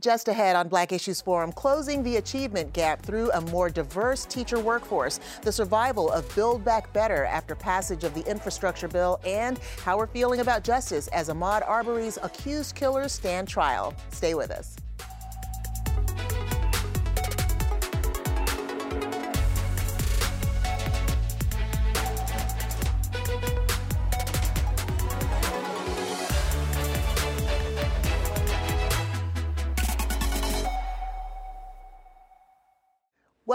Just ahead on Black Issues Forum, closing the achievement gap through a more diverse teacher workforce, the survival of Build Back Better after passage of the infrastructure bill, and how we're feeling about justice as Ahmaud Arbery's accused killers stand trial. Stay with us.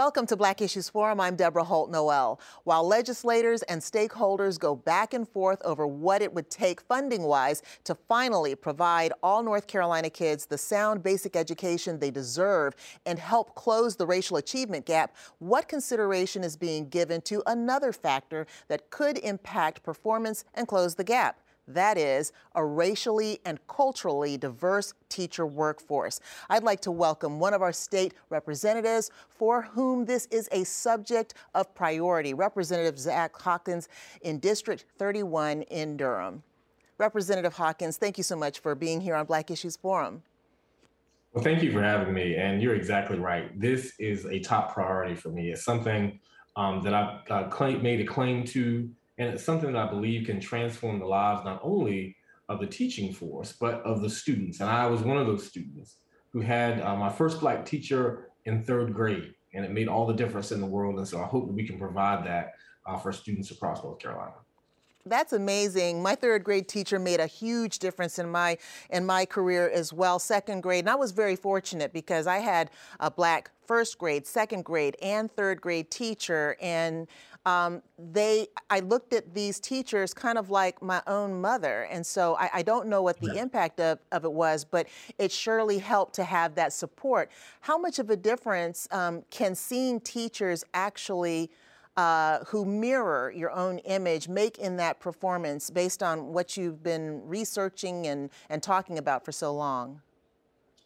Welcome to Black Issues Forum. I'm Deborah Holt Noel. While legislators and stakeholders go back and forth over what it would take funding wise to finally provide all North Carolina kids the sound basic education they deserve and help close the racial achievement gap, what consideration is being given to another factor that could impact performance and close the gap? That is a racially and culturally diverse teacher workforce. I'd like to welcome one of our state representatives for whom this is a subject of priority, Representative Zach Hawkins in District 31 in Durham. Representative Hawkins, thank you so much for being here on Black Issues Forum. Well, thank you for having me. And you're exactly right. This is a top priority for me. It's something um, that I've uh, made a claim to and it's something that I believe can transform the lives not only of the teaching force, but of the students. And I was one of those students who had uh, my first Black teacher in third grade, and it made all the difference in the world. And so I hope that we can provide that uh, for students across North Carolina. That's amazing. My third grade teacher made a huge difference in my in my career as well. Second grade, and I was very fortunate because I had a black first grade, second grade, and third grade teacher, and um, they, I looked at these teachers kind of like my own mother. And so I, I don't know what the yeah. impact of, of it was, but it surely helped to have that support. How much of a difference um, can seeing teachers actually uh, who mirror your own image make in that performance based on what you've been researching and, and talking about for so long?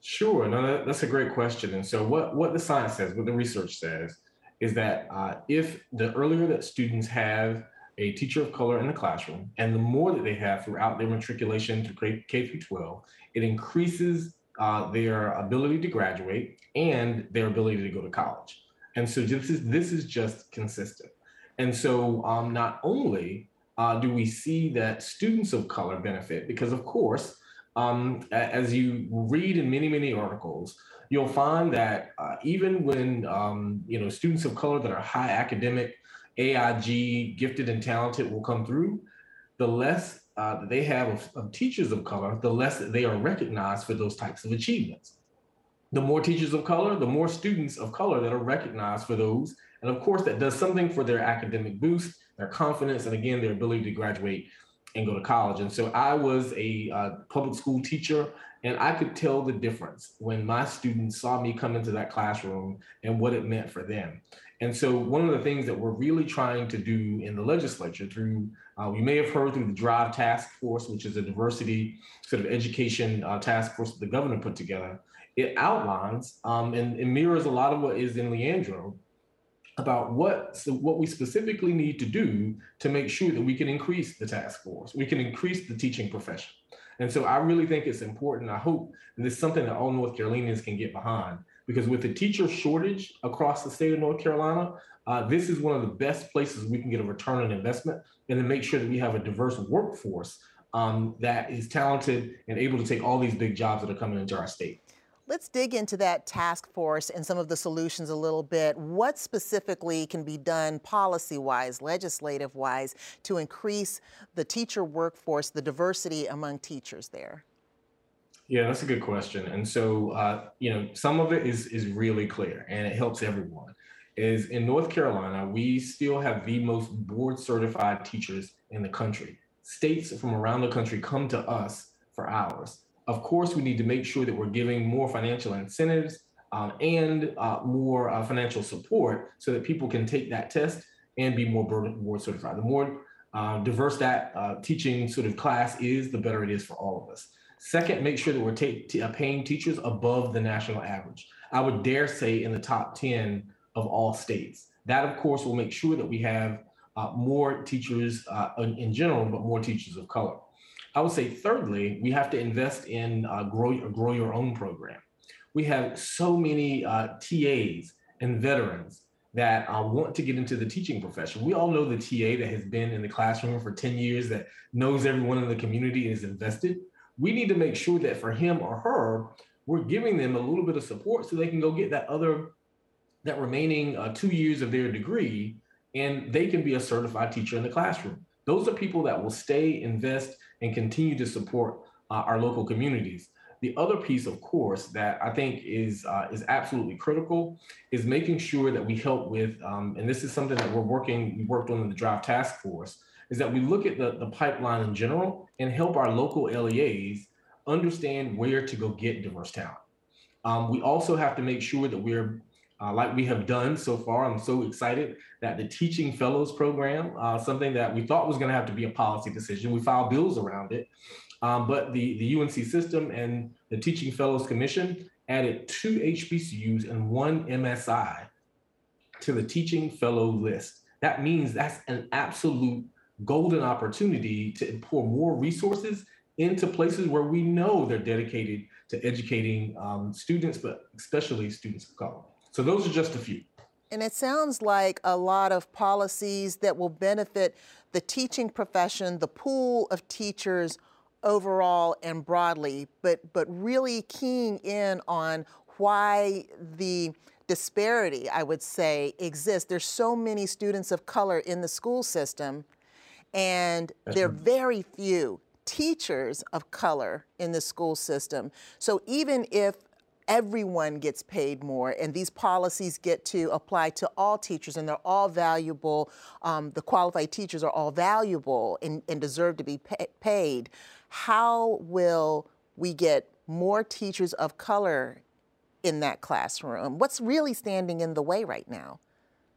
Sure, no, that, that's a great question. And so, what, what the science says, what the research says, is that uh, if the earlier that students have a teacher of color in the classroom, and the more that they have throughout their matriculation to K, through 12, it increases uh, their ability to graduate and their ability to go to college. And so this is this is just consistent. And so um, not only uh, do we see that students of color benefit, because of course, um, as you read in many many articles, you'll find that uh, even when um, you know students of color that are high academic, AIG, gifted and talented will come through, the less uh, they have of, of teachers of color, the less they are recognized for those types of achievements. The more teachers of color, the more students of color that are recognized for those. And of course, that does something for their academic boost, their confidence, and again, their ability to graduate and go to college. And so I was a uh, public school teacher and I could tell the difference when my students saw me come into that classroom and what it meant for them. And so, one of the things that we're really trying to do in the legislature through, uh, you may have heard through the DRIVE Task Force, which is a diversity sort of education uh, task force that the governor put together, it outlines um, and, and mirrors a lot of what is in Leandro about what so what we specifically need to do to make sure that we can increase the task force, we can increase the teaching profession. And so I really think it's important. I hope this is something that all North Carolinians can get behind because with the teacher shortage across the state of North Carolina, uh, this is one of the best places we can get a return on investment and to make sure that we have a diverse workforce um, that is talented and able to take all these big jobs that are coming into our state. Let's dig into that task force and some of the solutions a little bit. What specifically can be done policy wise, legislative wise, to increase the teacher workforce, the diversity among teachers there? Yeah, that's a good question. And so, uh, you know, some of it is is really clear, and it helps everyone. Is in North Carolina, we still have the most board certified teachers in the country. States from around the country come to us for ours. Of course, we need to make sure that we're giving more financial incentives um, and uh, more uh, financial support so that people can take that test and be more board certified. The more uh, diverse that uh, teaching sort of class is, the better it is for all of us. Second, make sure that we're uh, paying teachers above the national average. I would dare say in the top 10 of all states. That, of course, will make sure that we have uh, more teachers in general, but more teachers of color. I would say, thirdly, we have to invest in uh, grow, grow your own program. We have so many uh, TAs and veterans that uh, want to get into the teaching profession. We all know the TA that has been in the classroom for 10 years, that knows everyone in the community is invested. We need to make sure that for him or her, we're giving them a little bit of support so they can go get that other, that remaining uh, two years of their degree, and they can be a certified teacher in the classroom. Those are people that will stay, invest, and continue to support uh, our local communities. The other piece, of course, that I think is uh, is absolutely critical is making sure that we help with, um, and this is something that we're working, we worked on in the Drive Task Force, is that we look at the, the pipeline in general and help our local LEAs understand where to go get diverse talent. Um, we also have to make sure that we're uh, like we have done so far. I'm so excited that the Teaching Fellows Program, uh, something that we thought was going to have to be a policy decision, we filed bills around it, um, but the, the UNC system and the Teaching Fellows Commission added two HBCUs and one MSI to the Teaching Fellow list. That means that's an absolute golden opportunity to pour more resources into places where we know they're dedicated to educating um, students, but especially students of color. So those are just a few. And it sounds like a lot of policies that will benefit the teaching profession, the pool of teachers overall and broadly, but, but really keying in on why the disparity, I would say, exists. There's so many students of color in the school system, and there are very few teachers of color in the school system. So even if everyone gets paid more and these policies get to apply to all teachers and they're all valuable, um, the qualified teachers are all valuable and, and deserve to be pay paid, how will we get more teachers of color in that classroom? What's really standing in the way right now?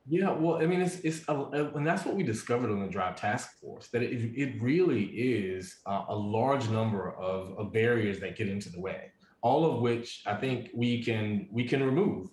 Yeah, well, I mean, it's it's a, and that's what we discovered on the Drive Task Force that it, it really is a, a large number of, of barriers that get into the way. All of which I think we can we can remove,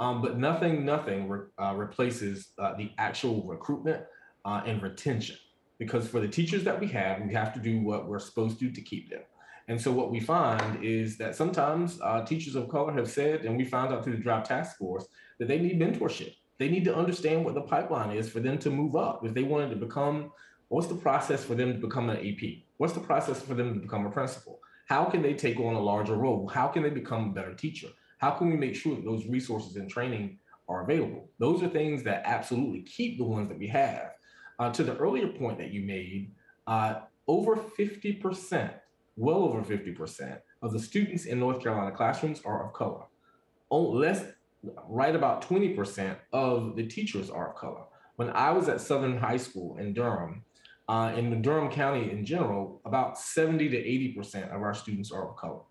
um, but nothing nothing re, uh, replaces uh, the actual recruitment uh, and retention because for the teachers that we have, we have to do what we're supposed to to keep them. And so what we find is that sometimes uh, teachers of color have said, and we found out through the Drive Task Force, that they need mentorship. They need to understand what the pipeline is for them to move up. If they wanted to become, what's the process for them to become an AP? What's the process for them to become a principal? How can they take on a larger role? How can they become a better teacher? How can we make sure that those resources and training are available? Those are things that absolutely keep the ones that we have. Uh, to the earlier point that you made, uh, over 50%, well over 50% of the students in North Carolina classrooms are of color. Less, right about 20% of the teachers are of color. When I was at Southern High School in Durham, uh, in Durham County in general, about 70 to 80% of our students are of color.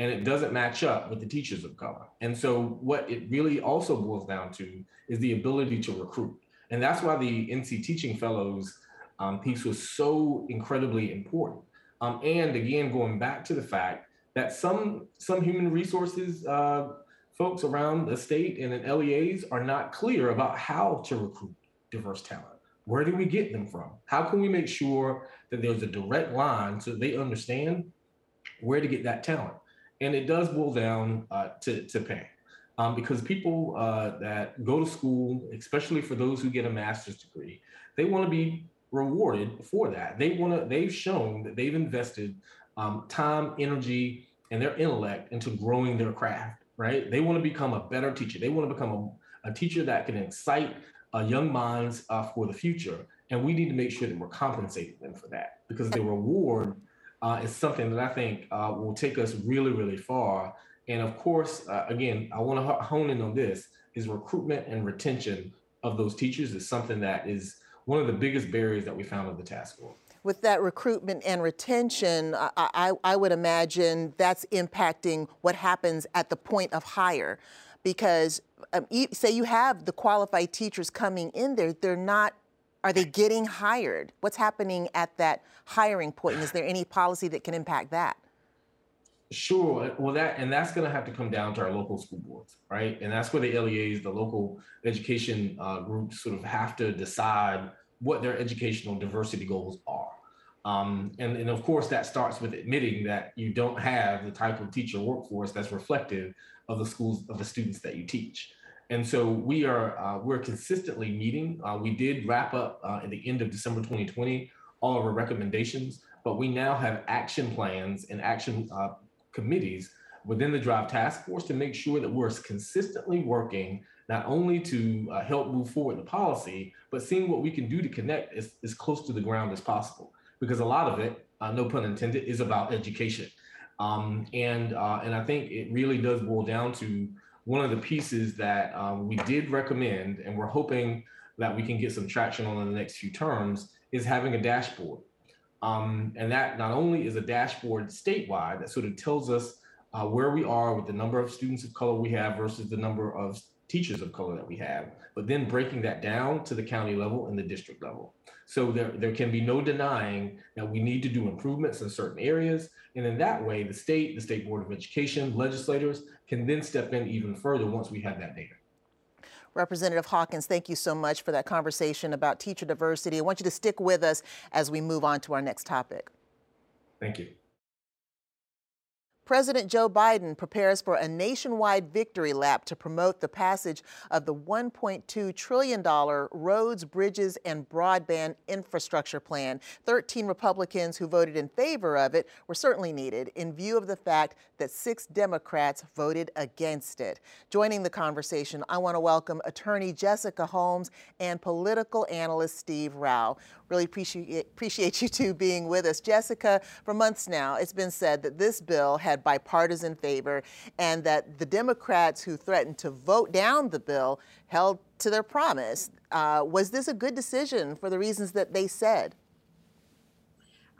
And it doesn't match up with the teachers of color. And so, what it really also boils down to is the ability to recruit. And that's why the NC Teaching Fellows um, piece was so incredibly important. Um, and again, going back to the fact that some some human resources uh, folks around the state and in LEAs are not clear about how to recruit diverse talent. Where do we get them from? How can we make sure that there's a direct line so they understand where to get that talent? And it does boil down uh, to, to pay um, because people uh, that go to school, especially for those who get a master's degree, they want to be rewarded for that. They want to. They've shown that they've invested um, time, energy, and their intellect into growing their craft. Right? They want to become a better teacher. They want to become a, a teacher that can excite uh, young minds uh, for the future. And we need to make sure that we're compensating them for that because the reward uh, is something that I think uh, will take us really, really far and of course, uh, again, I want to hone in on this is recruitment and retention of those teachers is something that is one of the biggest barriers that we found in the task force. With that recruitment and retention, I, I, I would imagine that's impacting what happens at the point of hire. Because um, say you have the qualified teachers coming in there, they're not are they getting hired? What's happening at that hiring point? is there any policy that can impact that? Sure. Well, that and that's going to have to come down to our local school boards, right? And that's where the LEAs, the local education uh, groups, sort of have to decide what their educational diversity goals are. Um, and, and of course, that starts with admitting that you don't have the type of teacher workforce that's reflective of the schools of the students that you teach. And so we are uh, we're consistently meeting. Uh, we did wrap up uh, at the end of December 2020 all of our recommendations, but we now have action plans and action uh, committees within the Drive Task Force to make sure that we're consistently working not only to uh, help move forward the policy, but seeing what we can do to connect as, as close to the ground as possible. Because a lot of it, uh, no pun intended, is about education. Um, and uh, and I think it really does boil down to one of the pieces that um, we did recommend, and we're hoping that we can get some traction on in the next few terms, is having a dashboard. Um, and that not only is a dashboard statewide that sort of tells us uh, where we are with the number of students of color we have versus the number of teachers of color that we have, but then breaking that down to the county level and the district level. So there, there can be no denying that we need to do improvements in certain areas. And in that way, the state, the State Board of Education, legislators can then step in even further once we have that data. Representative Hawkins, thank you so much for that conversation about teacher diversity. I want you to stick with us as we move on to our next topic. Thank you. President Joe Biden prepares for a nationwide victory lap to promote the passage of the $1.2 trillion roads, bridges, and broadband infrastructure plan. 13 Republicans who voted in favor of it were certainly needed in view of the fact that six Democrats voted against it. Joining the conversation, I want to welcome attorney Jessica Holmes and political analyst Steve Rao. Really appreciate, appreciate you two being with us. Jessica, for months now, it's been said that this bill had bipartisan favor and that the Democrats who threatened to vote down the bill held to their promise. Uh, was this a good decision for the reasons that they said?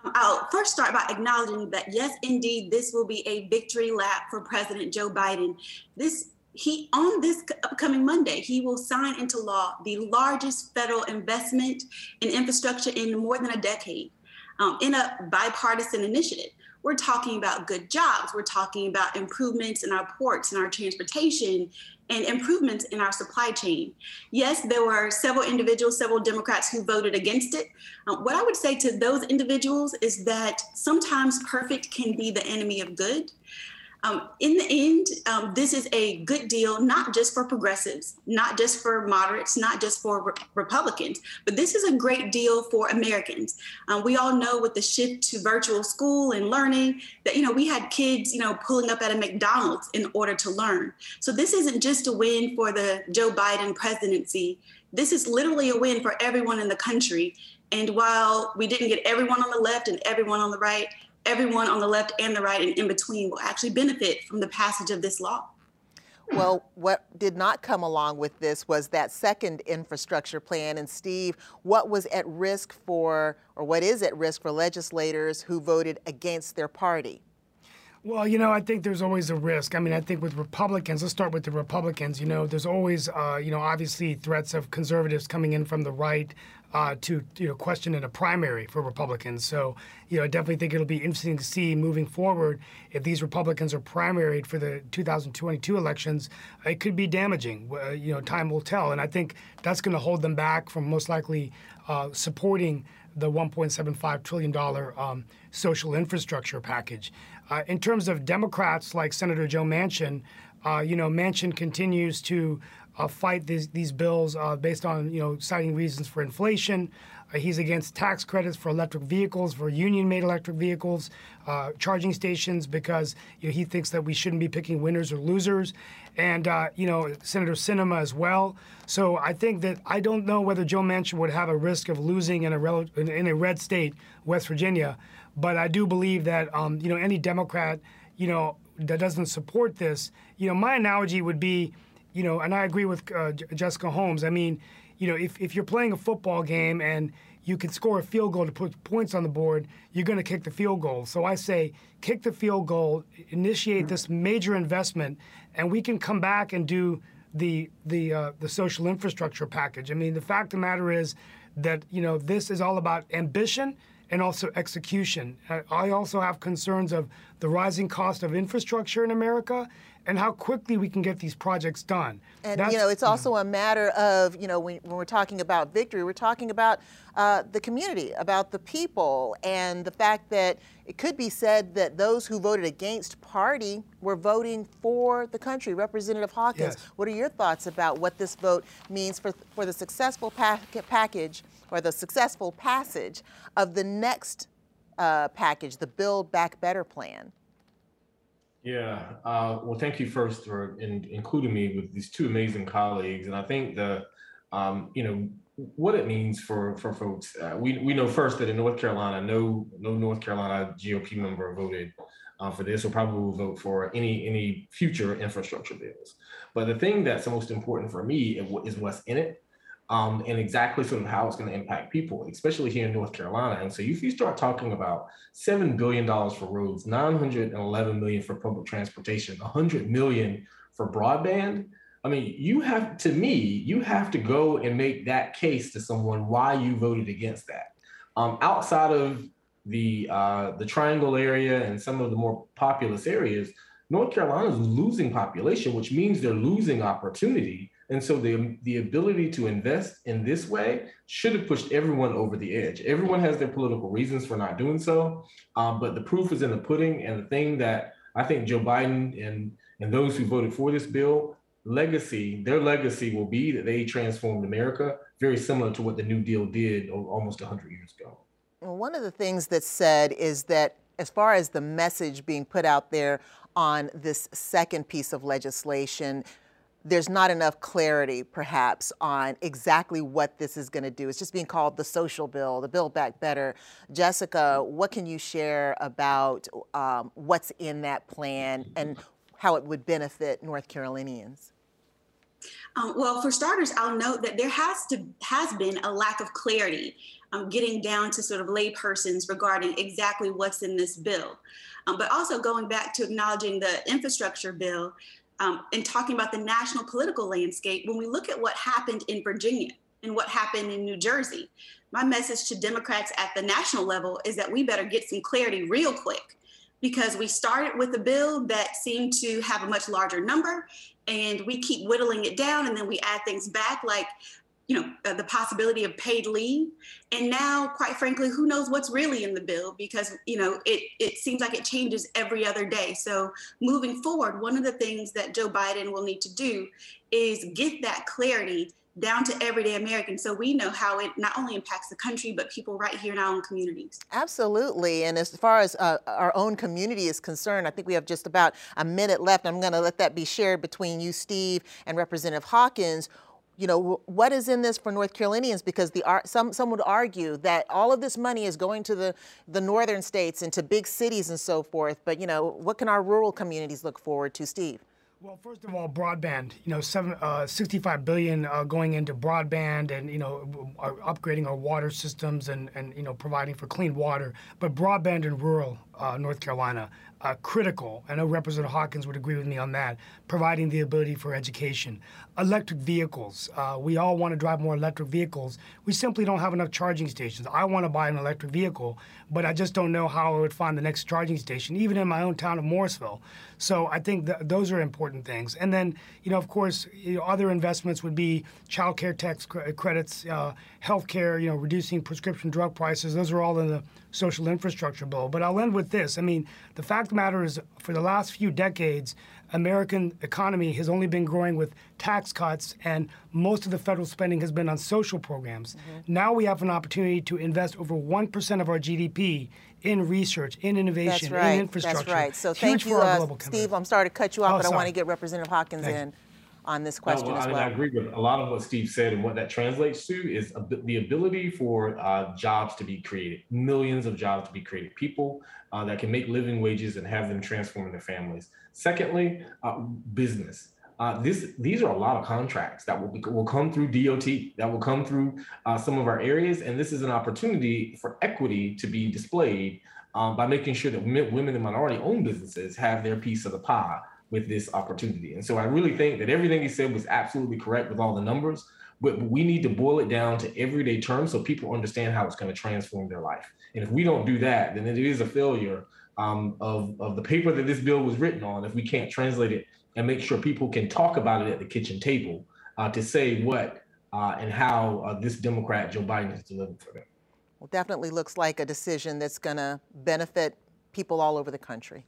I'll first start by acknowledging that yes, indeed, this will be a victory lap for President Joe Biden. This he on this upcoming Monday, he will sign into law the largest federal investment in infrastructure in more than a decade um, in a bipartisan initiative. We're talking about good jobs. We're talking about improvements in our ports and our transportation and improvements in our supply chain. Yes, there were several individuals, several Democrats who voted against it. Um, what I would say to those individuals is that sometimes perfect can be the enemy of good. Um, in the end, um, this is a good deal, not just for progressives, not just for moderates, not just for re- Republicans, but this is a great deal for Americans. Um, we all know with the shift to virtual school and learning that, you know, we had kids, you know, pulling up at a McDonald's in order to learn. So this isn't just a win for the Joe Biden presidency. This is literally a win for everyone in the country. And while we didn't get everyone on the left and everyone on the right, everyone on the left and the right and in between will actually benefit from the passage of this law. Well, what did not come along with this was that second infrastructure plan. And Steve, what was at risk for, or what is at risk for legislators who voted against their party? Well, you know, I think there's always a risk. I mean, I think with Republicans, let's start with the Republicans. You know, there's always, uh, you know, obviously threats of conservatives coming in from the right uh, to you know question in a primary for Republicans. So you know, I definitely think it'll be interesting to see moving forward if these Republicans are primaried for the 2022 elections. It could be damaging. Uh, you know, time will tell, and I think that's going to hold them back from most likely uh, supporting the 1.75 trillion dollar um, social infrastructure package. Uh, in terms of Democrats like Senator Joe Manchin, uh, you know, Manchin continues to fight these, these bills uh, based on you know citing reasons for inflation. Uh, he's against tax credits for electric vehicles, for union-made electric vehicles, uh, charging stations, because you know, he thinks that we shouldn't be picking winners or losers, and uh, you know Senator Sinema as well. So I think that I don't know whether Joe Manchin would have a risk of losing in a rel- in a red state, West Virginia, but I do believe that um, you know any Democrat you know that doesn't support this, you know my analogy would be you know, and I agree with uh, Jessica Holmes. I mean, you know, if, if you're playing a football game and you can score a field goal to put points on the board, you're going to kick the field goal. So I say, kick the field goal, initiate this major investment, and we can come back and do the the uh, the social infrastructure package. I mean, the fact of the matter is that you know this is all about ambition and also execution. I also have concerns of the rising cost of infrastructure in America and how quickly we can get these projects done. And That's, you know, it's also a matter of you know when, when we're talking about victory, we're talking about uh, the community, about the people, and the fact that it could be said that those who voted against party were voting for the country. Representative Hawkins, yes. what are your thoughts about what this vote means for for the successful package or the successful passage of the next uh, package, the Build Back Better plan? Yeah. Uh, well, thank you first for in, including me with these two amazing colleagues, and I think the, um, you know, what it means for for folks. Uh, we we know first that in North Carolina, no no North Carolina GOP member voted uh, for this, or probably will vote for any any future infrastructure bills. But the thing that's most important for me is what's in it um, and exactly sort of how it's going to impact people, especially here in North Carolina. And so if you start talking about $7 billion for roads, 911 million for public transportation, 100 million for broadband, I mean, you have, to me, you have to go and make that case to someone why you voted against that. Um, outside of the uh, the Triangle area and some of the more populous areas, North Carolina is losing population, which means they're losing opportunity and so the, the ability to invest in this way should have pushed everyone over the edge. Everyone has their political reasons for not doing so, um, but the proof is in the pudding. And the thing that I think Joe Biden and, and those who voted for this bill, legacy, their legacy will be that they transformed America, very similar to what the New Deal did almost 100 years ago. Well, one of the things that's said is that as far as the message being put out there on this second piece of legislation, there's not enough clarity, perhaps, on exactly what this is going to do. It's just being called the social bill, the Build Back Better. Jessica, what can you share about um, what's in that plan and how it would benefit North Carolinians? Um, well, for starters, I'll note that there has to has been a lack of clarity, um, getting down to sort of laypersons regarding exactly what's in this bill. Um, but also going back to acknowledging the infrastructure bill, um, and talking about the national political landscape, when we look at what happened in Virginia and what happened in New Jersey, my message to Democrats at the national level is that we better get some clarity real quick because we started with a bill that seemed to have a much larger number and we keep whittling it down and then we add things back. Like you know, uh, the possibility of paid leave. And now, quite frankly, who knows what's really in the bill because, you know, it, it seems like it changes every other day. So moving forward, one of the things that Joe Biden will need to do is get that clarity down to everyday Americans so we know how it not only impacts the country, but people right here in our own communities. Absolutely. And as far as uh, our own community is concerned, I think we have just about a minute left. I'm going to let that be shared between you, Steve, and Representative Hawkins you know, what is in this for North Carolinians? Because the some some would argue that all of this money is going to the the northern states and to big cities and so forth. But you know, what can our rural communities look forward to, Steve? Well, first of all, broadband. You know, seven, uh, 65 billion uh, going into broadband, and you know, upgrading our water systems and and you know, providing for clean water. But broadband in rural uh, North Carolina, uh, critical. I know Representative Hawkins would agree with me on that. Providing the ability for education, electric vehicles. Uh, we all want to drive more electric vehicles. We simply don't have enough charging stations. I want to buy an electric vehicle, but I just don't know how I would find the next charging station, even in my own town of Morrisville. So I think th- those are important things. And then, you know, of course, you know, other investments would be child care tax cr- credits, uh, health care, you know, reducing prescription drug prices. Those are all in the social infrastructure bill. But I'll end with this. I mean, the fact of the matter is, for the last few decades, American economy has only been growing with tax cuts, and most of the federal spending has been on social programs. Mm-hmm. Now we have an opportunity to invest over 1% of our GDP in research, in innovation, right. in infrastructure. That's right. So Huge thank you, uh, Steve. I'm sorry to cut you off, oh, but sorry. I want to get Representative Hawkins Thanks. in on this question well, as well. I, I, agree with a lot of what Steve said, and what that translates to is the ability for uh, jobs to be created, millions of jobs to be created, people uh, that can make living wages and have them transform their families. Secondly, uh, business. Uh, this these are a lot of contracts that will be, will come through DOT, that will come through uh, some of our areas, and this is an opportunity for equity to be displayed um, by making sure that women and minority-owned businesses have their piece of the pie with this opportunity. And so I really think that everything he said was absolutely correct with all the numbers, but we need to boil it down to everyday terms so people understand how it's going to transform their life. And if we don't do that, then it is a failure um, of, of the paper that this bill was written on if we can't translate it and make sure people can talk about it at the kitchen table uh, to say what uh, and how uh, this Democrat Joe Biden is delivering for them. Well, definitely looks like a decision that's going to benefit people all over the country.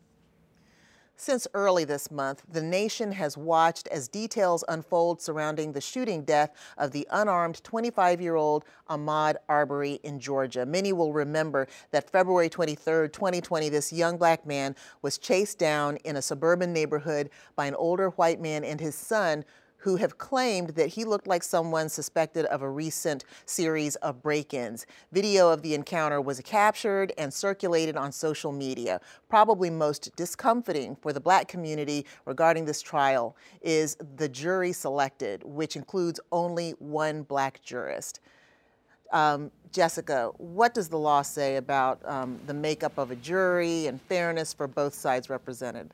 Since early this month, the nation has watched as details unfold surrounding the shooting death of the unarmed 25 year old Ahmaud Arbery in Georgia. Many will remember that February 23, 2020, this young black man was chased down in a suburban neighborhood by an older white man and his son who have claimed that he looked like someone suspected of a recent series of break ins. Video of the encounter was captured and circulated on social media. Probably most discomforting for the black community regarding this trial is the jury selected, which includes only one black jurist. Um, Jessica, what does the law say about um, the makeup of a jury and fairness for both sides represented?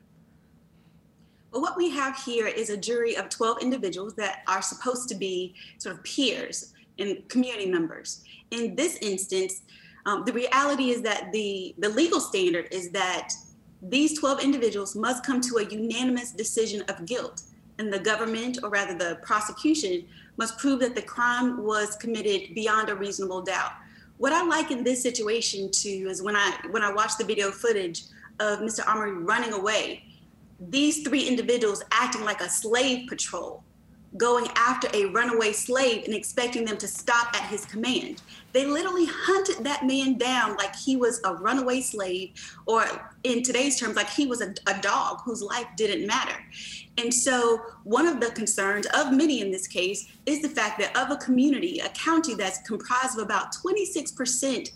But what we have here is a jury of 12 individuals that are supposed to be sort of peers and community members. In this instance, um, the reality is that the, the legal standard is that these 12 individuals must come to a unanimous decision of guilt. And the government, or rather the prosecution, must prove that the crime was committed beyond a reasonable doubt. What I like in this situation too is when I when I watch the video footage of Mr. Arbery running away, these three individuals acting like a slave patrol, going after a runaway slave and expecting them to stop at his command. They literally hunted that man down like he was a runaway slave, or in today's terms, like he was a, a dog whose life didn't matter. And so, one of the concerns of many in this case is the fact that of a community, a county that's comprised of about 26%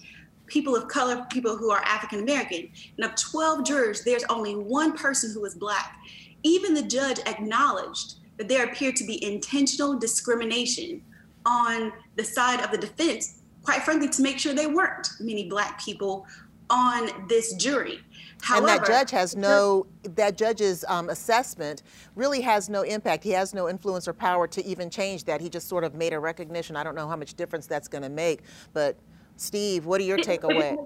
people of color, people who are African American. And of 12 jurors, there's only one person who is Black. Even the judge acknowledged that there appeared to be intentional discrimination on the side of the defense, quite frankly, to make sure there weren't many Black people on this jury. However, and that judge has no, that judge's um, assessment really has no impact. He has no influence or power to even change that. He just sort of made a recognition. I don't know how much difference that's going to make, but Steve, what are your takeaway?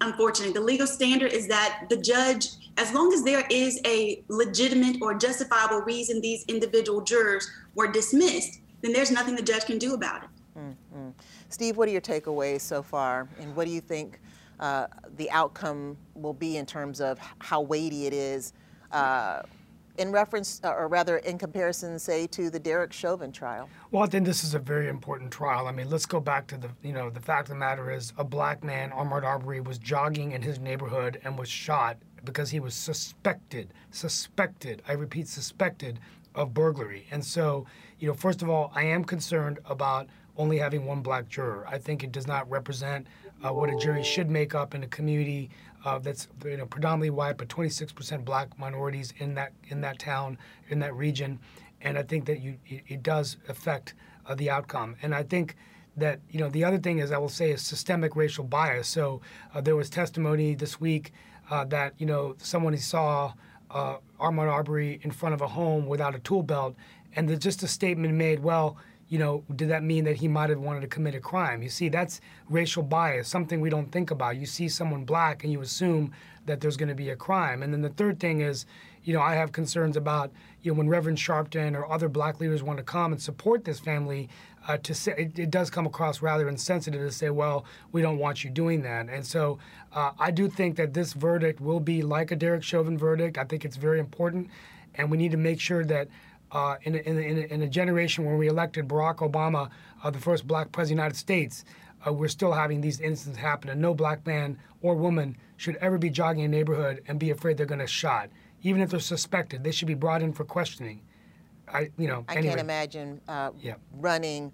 Unfortunately, the legal standard is that the judge, as long as there is a legitimate or justifiable reason these individual jurors were dismissed, then there's nothing the judge can do about it. Mm-hmm. Steve, what are your takeaways so far, and what do you think uh, the outcome will be in terms of how weighty it is? Uh, in reference, uh, or rather in comparison, say, to the Derek Chauvin trial? Well, I think this is a very important trial. I mean, let's go back to the, you know, the fact of the matter is a black man, Ahmaud Arbery, was jogging in his neighborhood and was shot because he was suspected, suspected, I repeat, suspected of burglary. And so, you know, first of all, I am concerned about only having one black juror. I think it does not represent uh, what a jury should make up in a community uh, that's you know predominantly white, but 26% black minorities in that in that town, in that region, and I think that you it, it does affect uh, the outcome. And I think that you know the other thing is I will say is systemic racial bias. So uh, there was testimony this week uh, that you know someone saw uh, Ahmaud Arbery in front of a home without a tool belt, and just a statement made. Well, you know, did that mean that he might have wanted to commit a crime? You see, that's racial bias, something we don't think about. You see someone black and you assume that there's going to be a crime. And then the third thing is, you know, I have concerns about, you know, when Reverend Sharpton or other black leaders want to come and support this family, uh, to say it, it, does come across rather insensitive to say, well, we don't want you doing that. And so uh, I do think that this verdict will be like a Derek Chauvin verdict. I think it's very important, and we need to make sure that uh, in, a, in, a, in, a, generation when we elected Barack Obama, uh, the first black president of the United States, uh, we're still having these incidents happen. And no black man or woman should ever be jogging a neighborhood and be afraid they're going to shot. Even if they're suspected, they should be brought in for questioning. I, you know, I anyway. can't imagine uh, yeah. running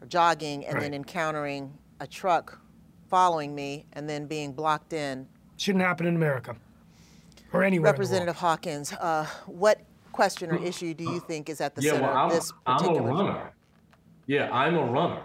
or jogging and right. then encountering a truck following me and then being blocked in. Shouldn't happen in America or anywhere. Representative Hawkins, uh, what question or issue do you think is at the yeah, center well, I'm, of this particular? I'm a runner. Yeah, I'm a runner,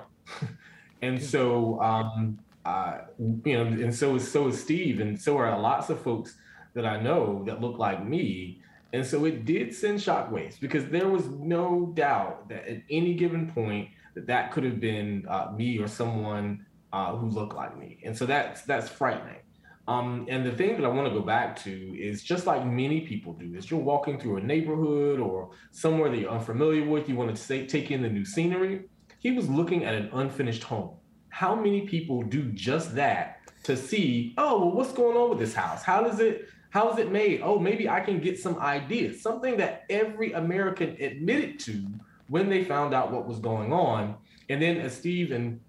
and so um, uh, you know, and so is so is Steve, and so are lots of folks that I know that look like me. And so it did send shockwaves because there was no doubt that at any given point that that could have been uh, me or someone uh, who looked like me. And so that's that's frightening. Um, and the thing that I want to go back to is just like many people do, is you're walking through a neighborhood or somewhere that you're unfamiliar with, you want to say, take in the new scenery. He was looking at an unfinished home. How many people do just that to see, oh, well, what's going on with this house? How does it, how is it made? Oh, maybe I can get some ideas. Something that every American admitted to when they found out what was going on. And then, as Steve and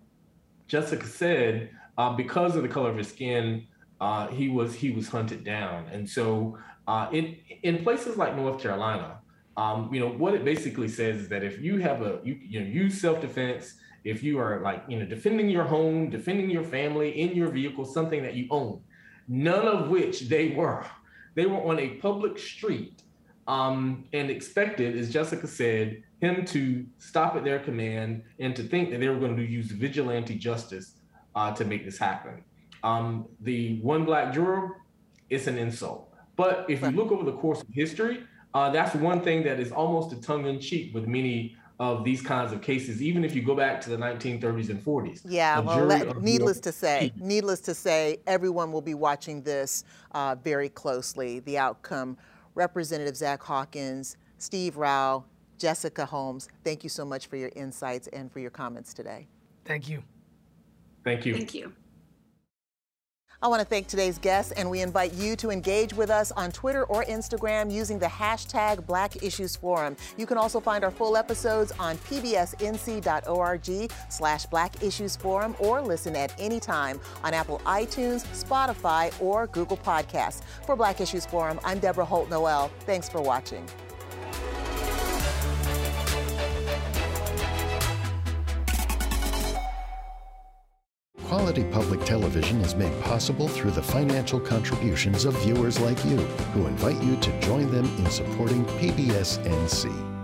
Jessica said, uh, because of the color of his skin, uh, he was he was hunted down. And so, uh, in in places like North Carolina, um, you know what it basically says is that if you have a you you know use self defense, if you are like you know defending your home, defending your family in your vehicle, something that you own, none of which they were. They were on a public street um, and expected, as Jessica said, him to stop at their command and to think that they were going to use vigilante justice uh, to make this happen. Um, the one black juror, it's an insult. But if you look over the course of history, uh, that's one thing that is almost a tongue in cheek with many of these kinds of cases, even if you go back to the 1930s and 40s. Yeah, well, let, needless to say, needless to say, everyone will be watching this uh, very closely, the outcome. Representative Zach Hawkins, Steve Rao, Jessica Holmes, thank you so much for your insights and for your comments today. Thank you. Thank you. Thank you. I want to thank today's guests, and we invite you to engage with us on Twitter or Instagram using the hashtag Black Issues Forum. You can also find our full episodes on pbsnc.org slash Black Issues Forum or listen at any time on Apple iTunes, Spotify, or Google Podcasts. For Black Issues Forum, I'm Deborah Holt Noel. Thanks for watching. Quality public television is made possible through the financial contributions of viewers like you, who invite you to join them in supporting PBS NC.